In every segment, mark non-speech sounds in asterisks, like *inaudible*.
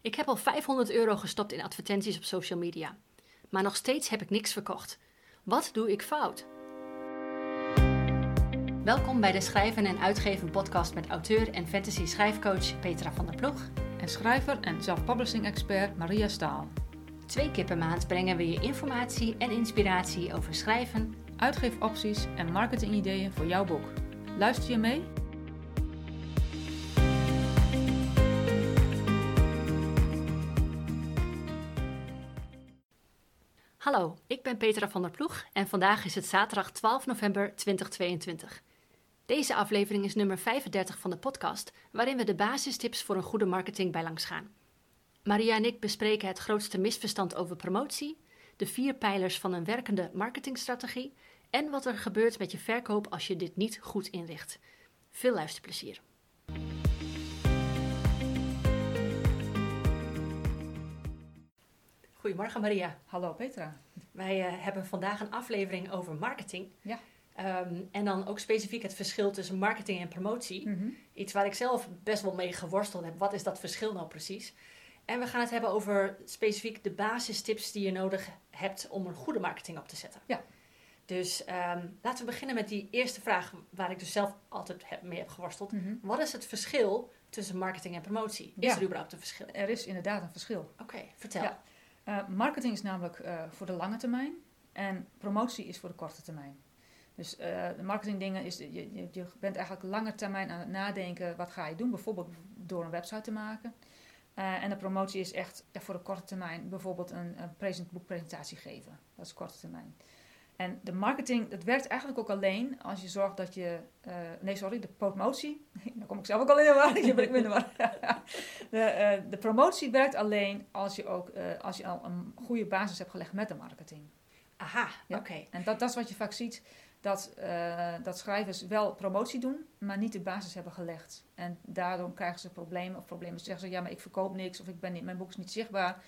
Ik heb al 500 euro gestopt in advertenties op social media. Maar nog steeds heb ik niks verkocht. Wat doe ik fout? Welkom bij de Schrijven en Uitgeven podcast met auteur en fantasy schrijfcoach Petra van der Ploeg. En schrijver en self-publishing expert Maria Staal. Twee keer per maand brengen we je informatie en inspiratie over schrijven, Uitgeefopties en marketingideeën voor jouw boek. Luister je mee? Hallo, ik ben Petra van der Ploeg en vandaag is het zaterdag 12 november 2022. Deze aflevering is nummer 35 van de podcast, waarin we de basistips voor een goede marketing bij langs gaan. Maria en ik bespreken het grootste misverstand over promotie, de vier pijlers van een werkende marketingstrategie en wat er gebeurt met je verkoop als je dit niet goed inricht. Veel luisterplezier. Goedemorgen Maria. Hallo Petra. Wij uh, hebben vandaag een aflevering over marketing. Ja. Um, en dan ook specifiek het verschil tussen marketing en promotie. Mhm. Iets waar ik zelf best wel mee geworsteld heb. Wat is dat verschil nou precies? En we gaan het hebben over specifiek de basistips die je nodig hebt om een goede marketing op te zetten. Ja. Dus um, laten we beginnen met die eerste vraag waar ik dus zelf altijd heb, mee heb geworsteld. Mhm. Wat is het verschil tussen marketing en promotie? Is Ja. er überhaupt een verschil? Er is inderdaad een verschil. Oké, vertel. Ja. Uh, marketing is namelijk uh, voor de lange termijn en promotie is voor de korte termijn. Dus uh, de marketingdingen is, je, je, bent eigenlijk lange termijn aan het nadenken, wat ga je doen? Bijvoorbeeld door een website te maken. En de promotie is echt voor de korte termijn, bijvoorbeeld een, een present, boekpresentatie geven. Dat is korte termijn. En de marketing, dat werkt eigenlijk ook alleen als je zorgt dat je, uh, nee sorry, de promotie, *laughs* daar kom ik zelf ook al in *laughs* ben ik minder *laughs* de, uh, de promotie werkt alleen als je ook, uh, als je al een goede basis hebt gelegd met de marketing. Aha, Ja. oké. Okay. En dat, dat is wat je vaak ziet, dat, dat schrijvers wel promotie doen, maar niet de basis hebben gelegd. En daardoor krijgen ze problemen, of problemen zeggen ze, ja maar ik verkoop niks, of ik ben niet, mijn boek is niet zichtbaar.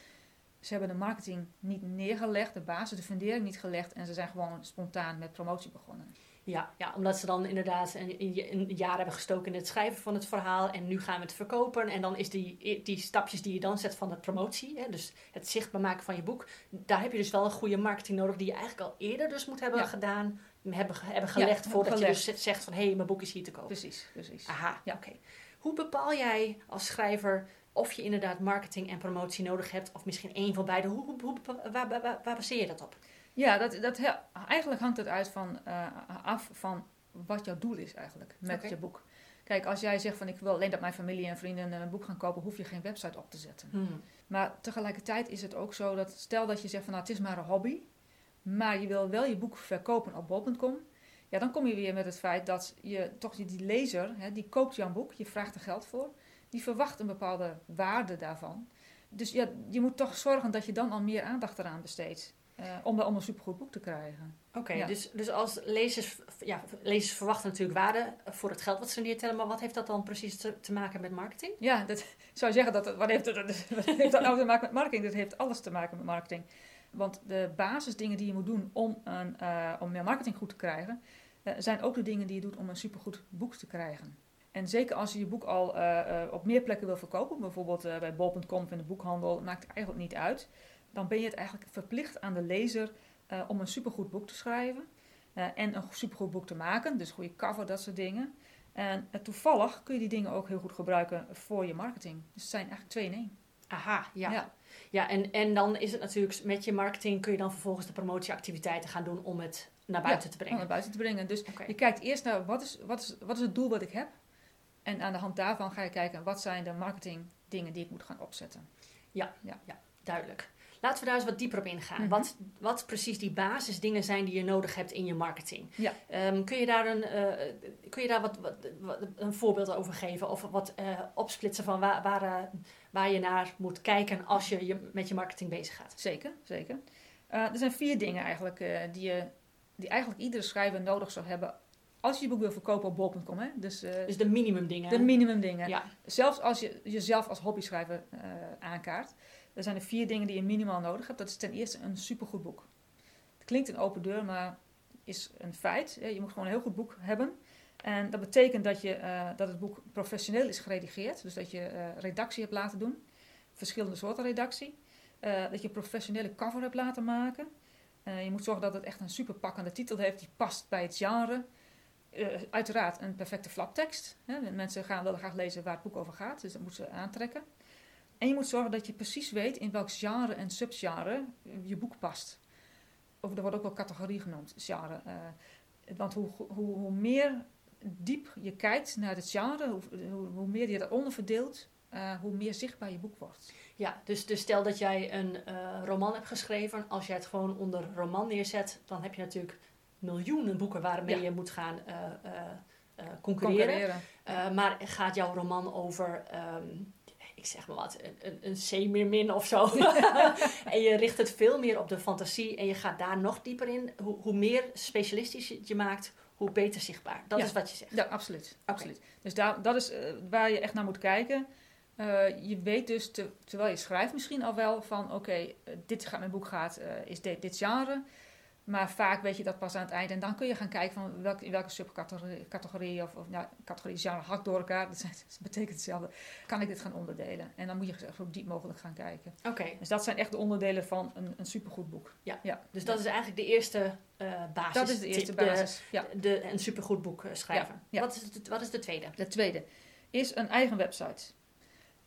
Ze hebben de marketing niet neergelegd, de basis, de fundering niet gelegd en ze zijn gewoon spontaan met promotie begonnen. Ja, ja omdat ze dan inderdaad een, een jaar hebben gestoken in het schrijven van het verhaal en nu gaan we het verkopen. En dan is die, die stapjes die je dan zet van de promotie, hè, dus het zichtbaar maken van je boek, daar heb je dus wel een goede marketing nodig die je eigenlijk al eerder dus moet hebben Ja. gedaan, hebben, hebben gelegd Ja, voordat gelegd. je dus zegt van hé, hey, mijn boek is hier te koop. Precies, precies. Aha, Ja. oké. Hoe bepaal jij als schrijver of je inderdaad marketing en promotie nodig hebt, of misschien één van beide? Hoe, waar, waar, waar, waar baseer je dat op? Ja, dat, dat, eigenlijk hangt het uit van, eh, af van wat jouw doel is eigenlijk met je boek. Kijk, als jij zegt van ik wil alleen dat mijn familie en vrienden een boek gaan kopen, hoef je geen website op te zetten. Hmm. Maar tegelijkertijd is het ook zo dat stel dat je zegt van nou het is maar een hobby, maar je wil wel je boek verkopen op bol.com. Ja, dan kom je weer met het feit dat je toch die, die lezer, hè, die koopt jouw boek, je vraagt er geld voor, die verwacht een bepaalde waarde daarvan. Dus ja, je moet toch zorgen dat je dan al meer aandacht eraan besteedt. eh, om, om een supergoed boek te krijgen. Oké, Ja. dus, dus als lezers, ja, lezers verwachten natuurlijk waarde voor het geld wat ze neertellen, maar wat heeft dat dan precies te, te maken met marketing? Ja, dat zou zeggen dat. Wat heeft, dat, wat heeft dat nou te maken met marketing? Dat heeft alles te maken met marketing. Want de basisdingen die je moet doen om, een, eh, om meer marketing goed te krijgen, eh, zijn ook de dingen die je doet om een supergoed boek te krijgen. En zeker als je je boek al eh, eh, op meer plekken wil verkopen, bijvoorbeeld eh, bij bol.com of in de boekhandel, maakt het eigenlijk niet uit. Dan ben je het eigenlijk verplicht aan de lezer om een supergoed boek te schrijven. en een supergoed boek te maken, dus goede cover, dat soort dingen. En toevallig kun je die dingen ook heel goed gebruiken voor je marketing. Dus het zijn eigenlijk twee in één. Aha, ja. Ja, Ja. en, en dan is het natuurlijk, met je marketing kun je dan vervolgens de promotieactiviteiten gaan doen om het naar buiten te Om brengen. naar buiten te brengen. Dus je kijkt eerst naar wat is, wat, is, wat is het doel wat ik heb. En aan de hand daarvan ga je kijken wat zijn de marketing dingen die ik moet gaan opzetten. Duidelijk. Laten we daar eens wat dieper op ingaan. Mhm. wat, wat precies die basisdingen zijn die je nodig hebt in je marketing. Ja. Ehm, kun je daar, een, eh, kun je daar wat, wat, wat- een voorbeeld over geven? Of wat eh, opsplitsen van waar, waar, eh, waar je naar moet kijken als je, je met je marketing bezig gaat? Zeker, zeker. Er zijn vier dingen eigenlijk die, je, die eigenlijk iedere schrijver nodig zou hebben als je je boek wil verkopen op bol.com. Hè? Dus, eh, Dus de minimum dingen. de minimum dingen. ja. Zelfs als je jezelf als hobbyschrijver eh aankaart. Er zijn er vier dingen die je minimaal nodig hebt. Dat is ten eerste een supergoed boek. Het klinkt een open deur, maar is een feit. Je moet gewoon een heel goed boek hebben. En dat betekent dat, je, eh, dat het boek professioneel is geredigeerd. Dus dat je redactie hebt laten doen. verschillende soorten redactie. Dat je een professionele cover hebt laten maken. Je moet zorgen dat het echt een super pakkende titel heeft die past bij het genre. Eh, uiteraard een perfecte flaptekst. Hè. Mensen gaan, willen graag lezen waar het boek over gaat, dus dat moeten ze aantrekken. En je moet zorgen dat je precies weet in welk genre en subgenre je boek past. Of er wordt ook wel categorie genoemd, genre. want hoe, hoe, hoe meer diep je kijkt naar het genre, hoe, hoe, meer je dat onderverdeelt, uh, hoe meer zichtbaar je boek wordt. Ja, dus, dus stel dat jij een roman hebt geschreven. Als jij het gewoon onder roman neerzet, dan heb je natuurlijk miljoenen boeken waarmee ja. je moet gaan uh, concurreren. concurreren. maar gaat jouw roman over, um, ik zeg maar wat, een, een C-min of zo. *laughs* *laughs* en je richt het veel meer op de fantasie en je gaat daar nog dieper in. Hoe, hoe meer specialistisch je het je maakt, hoe beter zichtbaar. Dat ja. is wat je zegt. Ja, absoluut. absoluut. Dus daar, dat is waar je echt naar moet kijken. Uh, je weet dus, te, terwijl je schrijft misschien al wel van... oké, okay, dit gaat, mijn boek gaat, uh, is dit, dit genre. Maar vaak weet je dat pas aan het eind. En dan kun je gaan kijken van welke, in welke subcategorie categorie of, of nou, categorie genre hakt door elkaar. Dat, betekent hetzelfde. Kan ik dit gaan onderdelen? En dan moet je zo diep mogelijk gaan kijken. Oké. Dus dat zijn echt de onderdelen van een, een supergoed boek. Ja. ja. Dus dat is eigenlijk de eerste basis. Dat is de eerste basis, de, ja. De, een supergoed boek schrijven. Ja. Ja. Wat, is de, wat is de tweede? De tweede is een eigen website.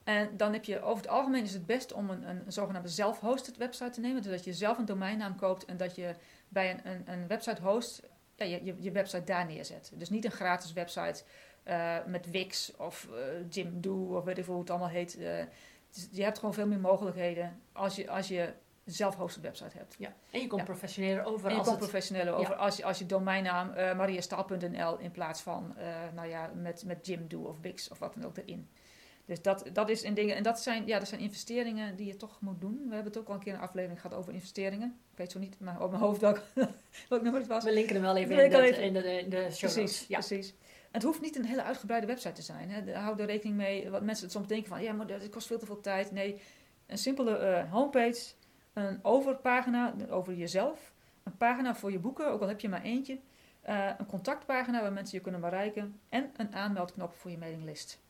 En dan heb je over het algemeen is het best om een, een zogenaamde zelf-hosted website te nemen. Dus dat je zelf een domeinnaam koopt en dat je bij een, een, een website host ja, je, je, je, website daar neerzet. Dus niet een gratis website uh, met Wix of uh, Jimdo of weet ik hoe het allemaal heet. Uh, dus je hebt gewoon veel meer mogelijkheden als je, als je zelf-hosted website hebt. Ja. En je komt ja. professioneler over. En je als komt professioneler over ja. als, je, als je domeinnaam uh, mariastaal.nl in plaats van nou ja, met, met Jimdo of Wix of wat dan ook erin. Dus dat, dat is een ding. En dat zijn, ja, dat zijn investeringen die je toch moet doen. We hebben het ook al een keer een aflevering gehad over investeringen. Ik weet zo niet maar op mijn hoofd welk, welk nummer het was. We linken hem wel even in, dat, even. in, de, in de show Precies, ja. precies. Het hoeft niet een hele uitgebreide website te zijn. Hè. Hou er rekening mee. Wat mensen soms denken van, ja, maar dat kost veel te veel tijd. Nee, een simpele uh, homepage, een overpagina over jezelf, een pagina voor je boeken, ook al heb je maar eentje, uh, een contactpagina waar mensen je kunnen bereiken en een aanmeldknop voor je mailinglist.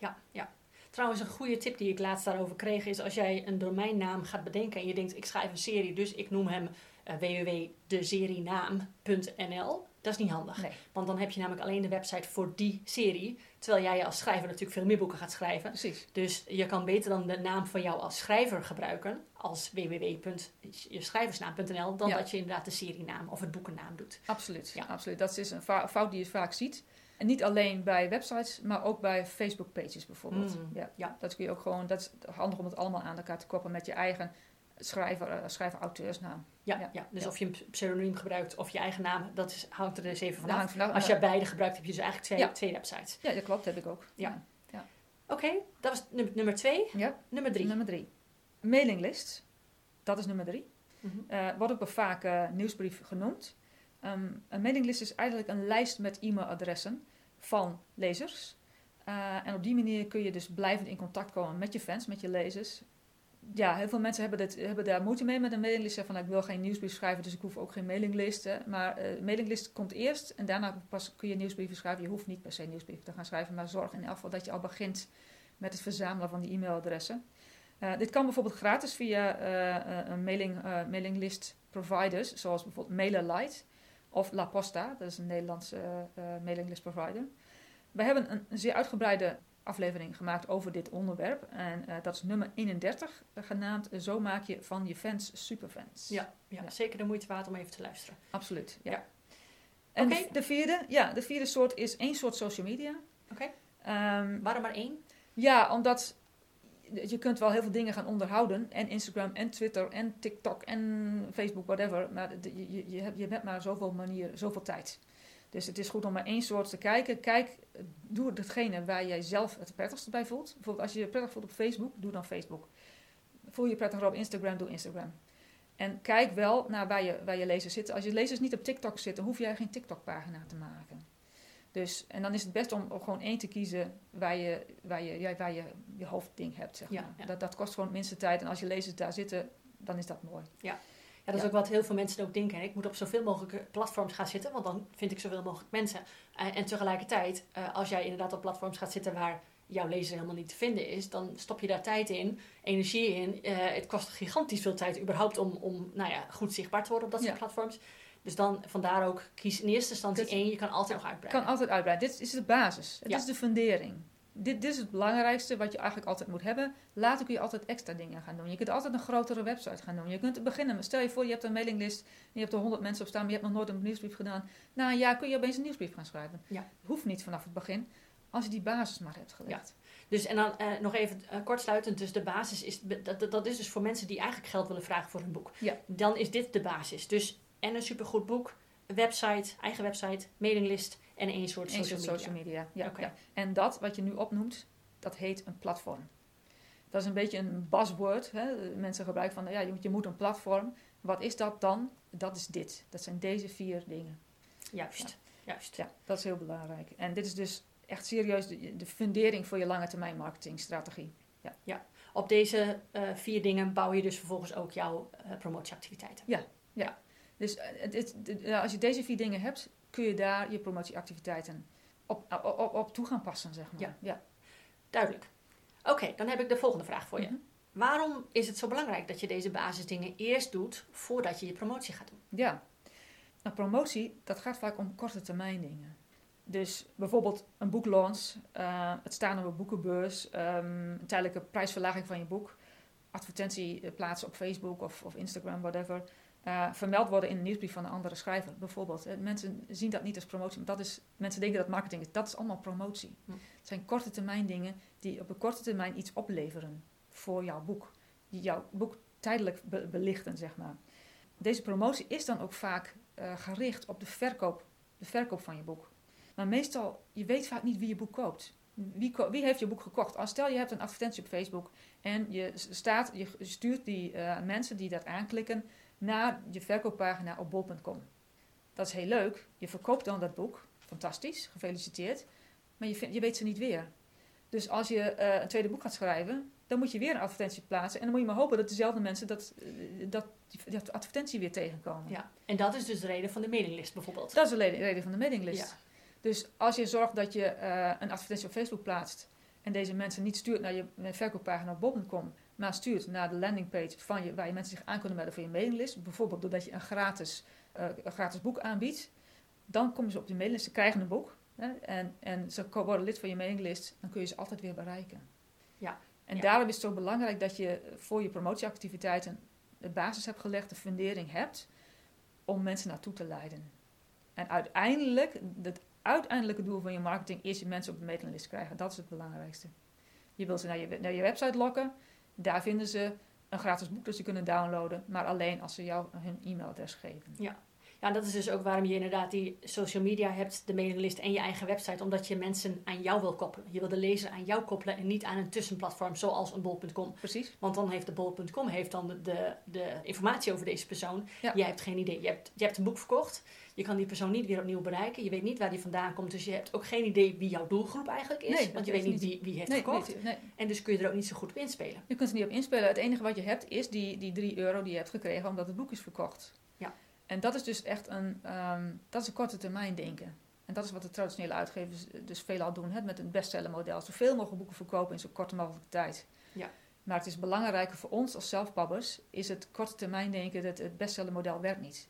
Ja, ja. Trouwens, een goede tip die ik laatst daarover kreeg is als jij een domeinnaam gaat bedenken en je denkt ik schrijf een serie, dus ik noem hem uh, www.deseriennaam.nl. Dat is niet handig. Nee. Want dan heb je namelijk alleen de website voor die serie. Terwijl jij als schrijver natuurlijk veel meer boeken gaat schrijven. Precies. Dus je kan beter dan de naam van jou als schrijver gebruiken. Als www.jeschrijversnaam.nl. Dan Ja. dat je inderdaad de serienaam of het boekennaam doet. Absoluut, Ja. absoluut. Dat is een fout die je vaak ziet. En niet alleen bij websites, maar ook bij Facebook pages bijvoorbeeld. Mm, Ja. ja. Dat kun je ook gewoon, dat is handig om het allemaal aan elkaar te koppelen met je eigen schrijver, eh, schrijver auteursnaam. Ja, Ja. ja. dus Ja. of je een pseudoniem gebruikt of je eigen naam, dat is, hangt er dus even vanaf. Als je beide gebruikt, heb je dus eigenlijk twee, Ja. twee websites. Ja, dat klopt, heb ik ook. Ja. Oké, dat was num- nummer twee. Ja, Nummer drie. nummer drie. Mailinglist, dat is nummer drie. Mhm. Eh, wordt ook wel vaak eh, nieuwsbrief genoemd. Ehm, een mailinglist is eigenlijk een lijst met e-mailadressen van lezers. Eh, en op die manier kun je dus blijvend in contact komen met je fans, met je lezers. Ja, heel veel mensen hebben, hebben daar moeite mee met een mailinglist. Van, nou, ik wil geen nieuwsbrief schrijven, dus ik hoef ook geen mailinglist. hè. Maar eh mailinglist komt eerst en daarna pas kun je nieuwsbrieven schrijven. Je hoeft niet per se nieuwsbrieven te gaan schrijven, maar zorg in elk geval dat je al begint met het verzamelen van die e-mailadressen. Eh, dit kan bijvoorbeeld gratis via een mailing, mailinglist providers, zoals bijvoorbeeld MailerLite of La Posta, dat is een Nederlandse eh, eh, mailinglist provider. We hebben een, een zeer uitgebreide aflevering gemaakt over dit onderwerp en eh, dat is nummer 31, eh, genaamd Zo maak je van je fans superfans. Ja, ja, Ja. zeker de moeite waard om even te luisteren. Absoluut, ja. Ja. En de vierde, ja, de vierde soort is één soort social media. Oké. Ehm, Waarom maar één? Ja, omdat je kunt wel heel veel dingen gaan onderhouden. En Instagram en Twitter en TikTok en Facebook, whatever. Maar je, je, hebt, je maar zoveel manieren, zoveel tijd. Dus het is goed om maar één soort te kijken. Kijk, doe datgene waar jij zelf het prettigste bij voelt. Bijvoorbeeld als je je prettig voelt op Facebook, doe dan Facebook. Voel je je prettiger op Instagram, doe Instagram. En kijk wel naar waar je, waar je lezers zitten. Als je lezers niet op TikTok zitten, hoef jij geen TikTok-pagina te maken. Dus, en dan is het best om, om gewoon één te kiezen waar je, waar je, ja, waar je, je hoofdding hebt. Zeg Ja, maar. ja. Dat, dat kost gewoon het minste tijd. En als je lezers daar zitten, dan is dat mooi. Ja, dat is Ja. ook wat heel veel mensen ook denken. Ik moet op zoveel mogelijk platforms gaan zitten, want dan vind ik zoveel mogelijk mensen. Eh, en tegelijkertijd, eh, als jij inderdaad op platforms gaat zitten waar jouw lezer helemaal niet te vinden is, dan stop je daar tijd in, energie in. Eh, het kost gigantisch veel tijd überhaupt om, om nou ja, goed zichtbaar te worden op dat soort Ja. platforms. Dus dan vandaar ook kies in eerste instantie één, je kan altijd nog kan uitbreiden. altijd uitbreiden. Dit is de basis. Het Ja. is de fundering. Dit, dit is het belangrijkste wat je eigenlijk altijd moet hebben. Later kun je altijd extra dingen gaan doen. Je kunt altijd een grotere website gaan doen. Je kunt beginnen. Stel je voor, je hebt een mailinglist. En je hebt er 100 mensen op staan, maar je hebt nog nooit een nieuwsbrief gedaan. Na een jaar kun je opeens een nieuwsbrief gaan schrijven. Ja. Hoeft niet vanaf het begin. Als je die basis maar hebt gelegd. Dus en dan eh, nog even eh, kortsluitend, dus de basis is, dat, dat- dat is dus voor mensen die eigenlijk geld willen vragen voor hun boek. Ja. Dan is dit de basis. Dus en een supergoed boek, een website, eigen website, mailinglist en één soort Eén social soort media. social media. Ja, ja. En dat wat je nu opnoemt, dat heet een platform. Dat is een beetje een buzzword. Hè? Mensen gebruiken van, ja, je moet, je moet een platform. Wat is dat dan? Dat is dit. Dat zijn deze vier dingen. Juist, juist. Ja, dat is heel belangrijk. En dit is dus echt serieus de, de fundering voor je lange termijn marketingstrategie. Op deze eh, vier dingen bouw je dus vervolgens ook jouw eh, promotieactiviteiten. Dus eh, het, het- de- ja, als je deze vier dingen hebt, kun je daar je promotieactiviteiten op, op, op, op toe gaan passen, zeg maar. Ja. ja. Duidelijk. Oké, dan heb ik de volgende vraag voor je. Mhm. Waarom is het zo belangrijk dat je deze basisdingen eerst doet voordat je je promotie gaat doen? Ja, nou, promotie, dat gaat vaak om korte termijn dingen. Dus bijvoorbeeld een boeklaunch, eh, het staan op een boekenbeurs, ehm, een tijdelijke prijsverlaging van je boek, advertentie eh, plaatsen op Facebook of, of Instagram, whatever. Eh, vermeld worden in een nieuwsbrief van een andere schrijver, bijvoorbeeld. Eh, mensen zien dat niet als promotie, maar dat is, mensen denken dat marketing is. Dat is allemaal promotie. Hm. Het zijn korte termijn dingen die op een korte termijn iets opleveren voor jouw boek. Die jouw boek tijdelijk be- belichten, zeg maar. Deze promotie is dan ook vaak eh, gericht op de verkoop, de verkoop van je boek. Maar meestal, je weet vaak niet wie je boek koopt. Wie, ko- wie heeft je boek gekocht? Als stel je hebt een advertentie op Facebook en je staat, je stuurt die mensen die dat aanklikken naar je verkooppagina op bol.com. Dat is heel leuk. Je verkoopt dan dat boek. Fantastisch, gefeliciteerd. Maar je, vindt, je weet ze niet weer. Dus als je eh, een tweede boek gaat schrijven, dan moet je weer een advertentie plaatsen. En dan moet je maar hopen dat dezelfde mensen dat, eh, dat, die, advertentie weer tegenkomen. Ja, en dat is dus de reden van de mailinglist bijvoorbeeld. Dat is de reden van de mailinglist. Ja. Dus als je zorgt dat je eh, een advertentie op Facebook plaatst en deze mensen niet stuurt naar je verkooppagina op bol.com, maar stuurt naar de landingpage van je, waar je mensen zich aan kunnen melden voor je mailinglist, bijvoorbeeld doordat je een gratis, eh, een gratis boek aanbiedt, dan komen ze op je mailinglist, ze krijgen een boek hè, en, en ze worden lid van je mailinglist, dan kun je ze altijd weer bereiken. Ja. En Ja. daarom is het zo belangrijk dat je voor je promotieactiviteiten de basis hebt gelegd, de fundering hebt, om mensen naartoe te leiden. En uiteindelijk, het uiteindelijke doel van je marketing is je mensen op de mailinglist krijgen. Dat is het belangrijkste. Je wilt ze naar je, naar je website lokken. Daar vinden ze een gratis boek dat ze kunnen downloaden. Maar alleen als ze jou hun e-mailadres geven. Ja, dat is dus ook waarom je inderdaad die social media hebt, de mailinglist en je eigen website, omdat je mensen aan jou wil koppelen. Je wil de lezer aan jou koppelen en niet aan een tussenplatform zoals een bol.com. Precies. Want dan heeft de bol.com heeft dan de, de, de informatie over deze persoon. Ja. Jij hebt geen idee. Je hebt, je hebt een boek verkocht. Je kan die persoon niet weer opnieuw bereiken. Je weet niet waar die vandaan komt. Dus je hebt ook geen idee wie jouw doelgroep eigenlijk is. Nee, want je weet niet wie, wie heeft Nee, nee. En dus kun je er ook niet zo goed op inspelen. Je kunt er niet op inspelen. Het enige wat je hebt is die, die 3 euro die je hebt gekregen omdat het boek is verkocht. Ja. En dat is dus echt een, ehm, dat is een korte termijn denken. En dat is wat de traditionele uitgevers dus veelal doen hè, met een bestsellermodel. Zoveel mogelijk boeken verkopen in zo kort mogelijke tijd. Ja. Maar het is belangrijker voor ons als zelfpabbers, is het korte termijn denken dat het bestsellermodel werkt niet.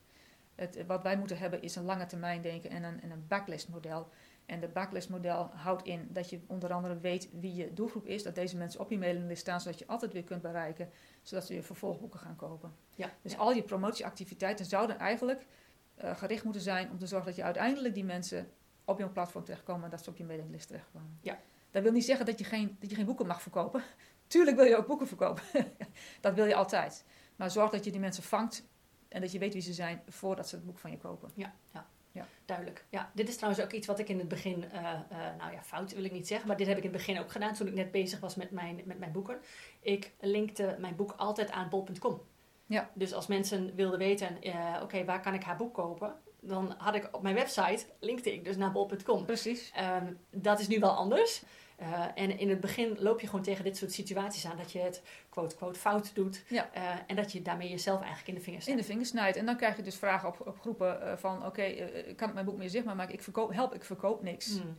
Het, wat wij moeten hebben is een lange termijn denken en een, en een backlist model. En de backlist model houdt in dat je onder andere weet wie je doelgroep is, dat deze mensen op je mailinglist staan, zodat je altijd weer kunt bereiken, zodat ze je vervolgboeken gaan kopen. Ja, Dus ja. al je promotieactiviteiten zouden eigenlijk eh, gericht moeten zijn om te zorgen dat je uiteindelijk die mensen op jouw platform terechtkomen en dat ze op je mailinglist terechtkomen. Ja. Dat wil niet zeggen dat je, geen, dat je geen boeken mag verkopen. *laughs* Tuurlijk wil je ook boeken verkopen. *laughs* dat wil je altijd. Maar zorg dat je die mensen vangt en dat je weet wie ze zijn voordat ze het boek van je kopen. Ja, ja. Ja. duidelijk. Ja, dit is trouwens ook iets wat ik in het begin, eh, eh, nou ja, fout wil ik niet zeggen, maar dit heb ik in het begin ook gedaan toen ik net bezig was met mijn, met mijn boeken. Ik linkte mijn boek altijd aan bol.com. Ja. Dus als mensen wilden weten, eh, oké, waar kan ik haar boek kopen? Dan had ik op mijn website, linkte ik dus naar bol.com. Precies. Ehm, dat is nu wel anders. Eh, en in het begin loop je gewoon tegen dit soort situaties aan. Dat je het quote-quote fout doet. Ja. Eh, en dat je daarmee jezelf eigenlijk in de vingers In de vingers snijdt. En dan krijg je dus vragen op, op groepen eh, van... oké, kan ik mijn boek meer zichtbaar maken? Ik verkoop, help, ik verkoop niks. Hmm.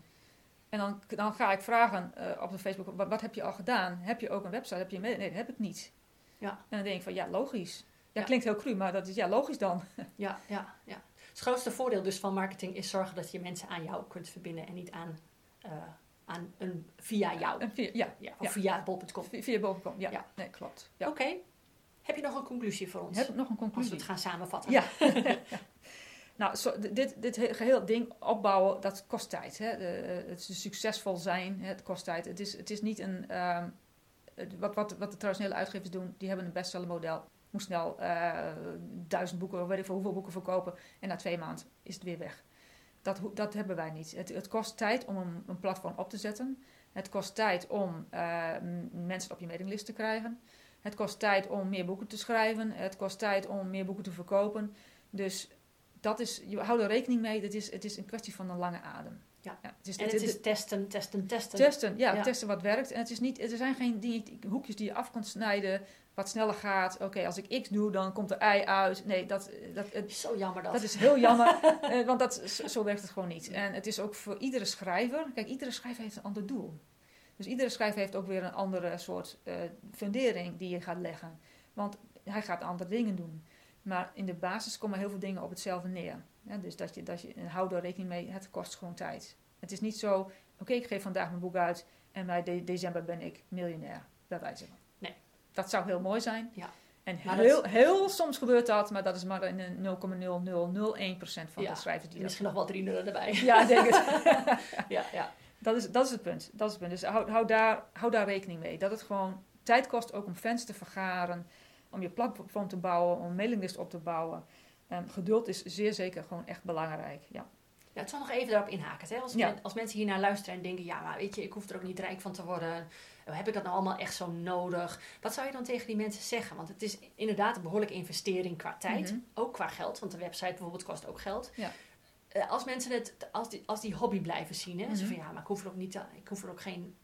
En dan, dan ga ik vragen op de Facebook, wat, wat, heb je al gedaan? Heb je ook een website? Heb je nee, dat heb ik niet. Ja. En dan denk ik van, ja, logisch. Ja, klinkt heel cru, maar dat is ja, logisch dan. *laughs* Ja, ja, ja. Het grootste voordeel dus van marketing is zorgen dat je mensen aan jou kunt verbinden en niet aan, uh, aan een, via jou. Via, ja, ja, of via bol.com. Via, via bol.com, ja. ja. Nee, klopt. Ja. Oké. Heb je nog een conclusie voor ons? Heb ik nog een conclusie? Als we het gaan samenvatten. Ja. *laughs* *laughs* Nou, zo, dit, dit geheel ding opbouwen, dat kost tijd. Hè? De, het succesvol zijn, het kost tijd. Het is, het is niet een... Um, wat, wat, wat de traditionele uitgevers doen, die hebben een bestsellermodel. Moet snel uh, duizend boeken, weet ik veel hoeveel boeken verkopen. En na twee maanden is het weer weg. Dat, dat hebben wij niet. Het, het kost tijd om een, een, platform op te zetten. Het kost tijd om uh, mensen op je mailinglist te krijgen. Het kost tijd om meer boeken te schrijven. Het kost tijd om meer boeken te verkopen. Dus dat is, je houdt er rekening mee, het is, het is een kwestie van een lange adem. Ja. ja het is, en het, is testen, testen, testen. Testen, ja, testen wat werkt. En het is niet, er zijn geen dingen, hoekjes die je af kunt snijden, wat sneller gaat. Oké, als ik X doe, dan komt er Y uit. Nee, dat, dat, het, zo jammer dat. Dat is heel jammer, *laughs* eh, want dat, zo werkt het gewoon niet. En het is ook voor iedere schrijver, kijk, iedere schrijver heeft een ander doel. Dus iedere schrijver heeft ook weer een andere soort uh, fundering die je gaat leggen. Want hij gaat andere dingen doen. Maar in de basis komen heel veel dingen op hetzelfde neer. Ja, dus dat je, dat je, hou er rekening mee, het kost gewoon tijd. Het is niet zo, oké, ik geef vandaag mijn boek uit en bij december ben ik miljonair. Dat wijze van. Nee. Dat zou heel mooi zijn. Ja. En heel, heel soms gebeurt dat, maar dat is maar in 0,0001% van ja, de schrijvers die Misschien nog wel drie nullen erbij. Ja, denk het. *laughs* ja, ja. Dat is, dat is het punt. Dat is het punt. Dus hou, hou, daar, hou daar rekening mee. Dat het gewoon tijd kost ook om fans te vergaren om je platform te bouwen, om een mailinglist op te bouwen. Um, geduld is zeer zeker gewoon echt belangrijk. Ja. Ja, het zal nog even daarop inhaken. Hè? Als, ja. als mensen hier naar luisteren en denken, ja, maar weet je, ik hoef er ook niet rijk van te worden. Heb ik dat nou allemaal echt zo nodig? Wat zou je dan tegen die mensen zeggen? Want het is inderdaad een behoorlijke investering qua tijd, mhm. ook qua geld. Want de website bijvoorbeeld kost ook geld. Ja. Uh, als mensen het als die, als die hobby blijven zien, hè? Mm van ja, maar ik hoef er ook niet, ik hoef er ook geen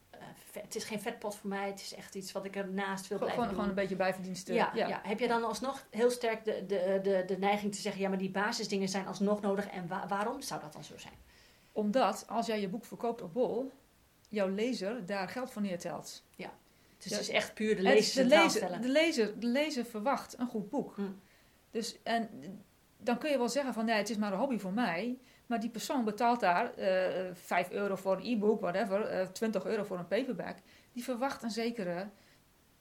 het is geen vetpot voor mij. Het is echt iets wat ik ernaast wil blijven gewoon, Gewoon een beetje bijverdiensten. Ja, ja. Heb je dan alsnog heel sterk de, de, de, de neiging te zeggen... ja, maar die basisdingen zijn alsnog nodig. En waarom zou dat dan zo zijn? Omdat als jij je boek verkoopt op Bol... jouw lezer daar geld voor neertelt. Ja. Dus het is echt puur de lezer de lezer, de lezer, de lezer verwacht een goed boek. Hm. Dus en dan kun je wel zeggen van... nee, het is maar een hobby voor mij... Maar die persoon betaalt daar uh, eh, 5 euro voor een e-book, whatever, uh, eh, 20 euro voor een paperback. Die verwacht een zekere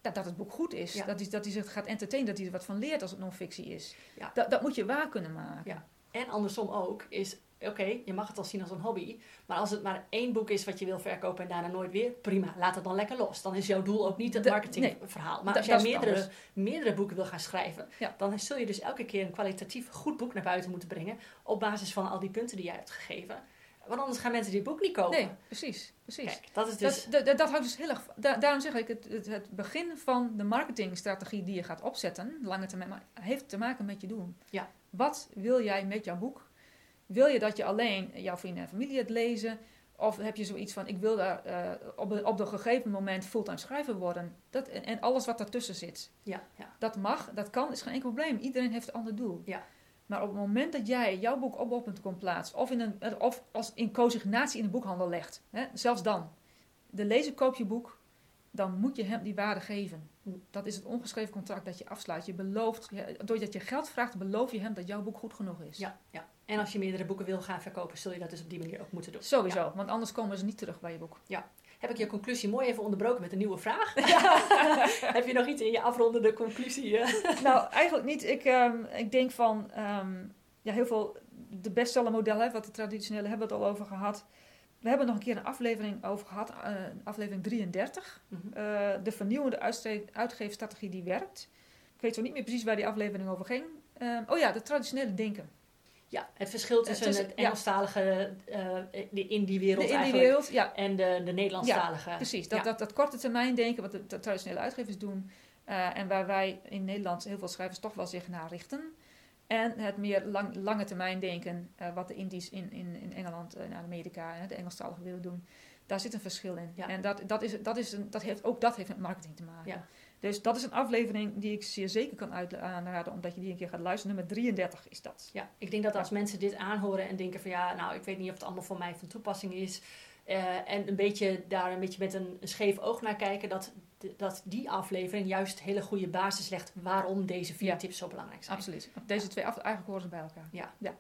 dat, dat het boek goed is. Dat hij dat zich gaat entertainen, dat hij er wat van leert als het non-fictie is. Ja. Dat, dat moet je waar kunnen maken. Ja. En andersom ook is oké, je mag het al zien als een hobby. Maar als het maar één boek is wat je wil verkopen en daarna nooit weer, prima, laat het dan lekker los. Dan is jouw doel ook niet het marketingverhaal. maar als jij meerdere, meerdere boeken wil gaan schrijven, dan zul je dus elke keer een kwalitatief goed boek naar buiten moeten brengen. Op basis van al die punten die jij hebt gegeven. Want anders gaan mensen dit boek niet kopen. Nee, precies. precies. Kijk, dat is dus... Dat, dat, dat houdt dus heel erg... daarom zeg ik, het, het, het, begin van de marketingstrategie die je gaat opzetten, lange termijn, heeft te maken met je doel. Ja. Wat wil jij met jouw boek? Wil je dat je alleen jouw vrienden en familie het lezen? Of heb je zoiets van, ik wil daar uh, op, de, op de gegeven moment fulltime schrijver worden. Dat, en, alles wat daartussen zit. Ja, ja. Dat mag, dat kan, is geen enkel probleem. Iedereen heeft een ander doel. Ja. Maar op het moment dat jij jouw boek op bol.com plaatst... of, in een, of als in consignatie in de boekhandel legt... Hè, zelfs dan. De lezer koopt je boek, dan moet je hem die waarde geven. Dat is het ongeschreven contract dat je afsluit. Je belooft, doordat je geld vraagt, beloof je hem dat jouw boek goed genoeg is. Ja, ja. En als je meerdere boeken wil gaan verkopen, zul je dat dus op die manier ook moeten doen. Sowieso, want anders komen ze niet terug bij je boek. Ja. Heb ik je conclusie mooi even onderbroken met een nieuwe vraag? *laughs* *laughs* Heb je nog iets in je afrondende conclusie? *laughs* nou, eigenlijk niet. Ik, um, ik denk van, um, ja, heel veel, de bestsellermodellen, wat de traditionele hebben we het al over gehad. We hebben nog een keer een aflevering over gehad, uh, aflevering 33. Mm -hmm. uh, de vernieuwende uitgeefstrategie die werkt. Ik weet zo niet meer precies waar die aflevering over ging. Uh, oh ja, de traditionele denken. Ja, het verschil tussen het, het Engelstalige uh, de indie-wereld indie ja. en de, de Nederlandstalige. Ja, precies. Dat, dat, dat korte termijn denken, wat de, traditionele uitgevers doen. Uh, en waar wij in Nederland heel veel schrijvers toch wel zich naar richten. En het meer lang, lange termijn denken, uh, wat de Indies in, in, in Engeland en Amerika, de Engelstalige willen doen. Daar zit een verschil in. En dat, dat is, dat is een, dat heeft, ook dat heeft met marketing te maken. Dus dat is een aflevering die ik zeer zeker kan aanraden, omdat je die een keer gaat luisteren. Nummer 33 is dat. Ja, ik denk dat als mensen dit aanhoren en denken van ja, nou, ik weet niet of het allemaal voor mij van toepassing is. eh, en een beetje daar een beetje met een, een scheef oog naar kijken, dat, dat die aflevering juist hele goede basis legt waarom deze vier Ja. tips zo belangrijk zijn. Absoluut. Deze twee af, eigenlijk horen ze bij elkaar. Ja. Ja.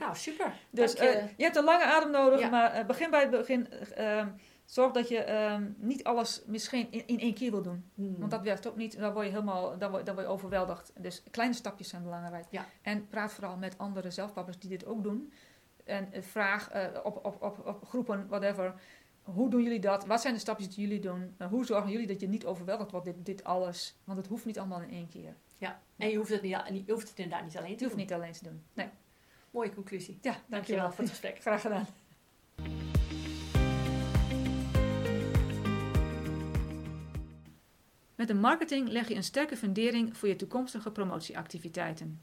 nou, super. *laughs* Dus je. eh, je hebt een lange adem nodig, maar eh, begin bij het begin. eh, ehm, zorg dat je ehm, niet alles misschien in, in één keer wil doen. Hmm. Want dat werkt ook niet. Dan word je helemaal dan word, dan word je overweldigd. Dus kleine stapjes zijn belangrijk. Ja. En praat vooral met andere zelfpappers die dit ook doen. En eh, vraag eh, op, op, op, op groepen, whatever. Hoe doen jullie dat? Wat zijn de stapjes die jullie doen? Hoe zorgen jullie dat je niet overweldigd wordt, dit, dit alles? Want het hoeft niet allemaal in één keer. ja. En je hoeft, het niet, je hoeft het inderdaad niet alleen te hoeft doen. niet alleen te doen. Nee. Mooie conclusie. Ja, Dankjewel voor het gesprek. *laughs* Graag gedaan. Met de marketing leg je een sterke fundering voor je toekomstige promotieactiviteiten.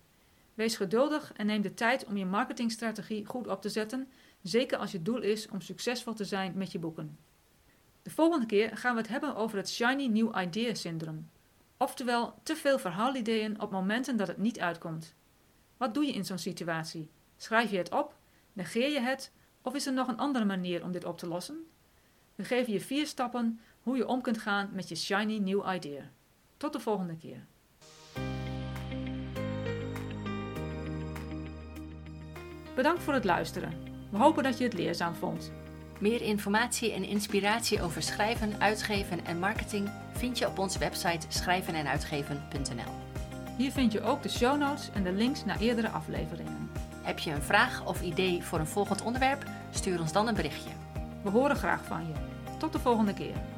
Wees geduldig en neem de tijd om je marketingstrategie goed op te zetten, zeker als je doel is om succesvol te zijn met je boeken. De volgende keer gaan we het hebben over het Shiny New Idea Syndroom. Oftewel, te veel verhaalideeën op momenten dat het niet uitkomt. Wat doe je in zo'n situatie? Schrijf je het op? Negeer je het? Of is er nog een andere manier om dit op te lossen? We geven je vier stappen hoe je om kunt gaan met je shiny new idea. Tot de volgende keer. Bedankt voor het luisteren. We hopen dat je het leerzaam vond. Meer informatie en inspiratie over schrijven, uitgeven en marketing vind je op onze website schrijvenenuitgeven.nl. Hier vind je ook de show notes en de links naar eerdere afleveringen. Heb je een vraag of idee voor een volgend onderwerp? Stuur ons dan een berichtje. We horen graag van je. Tot de volgende keer.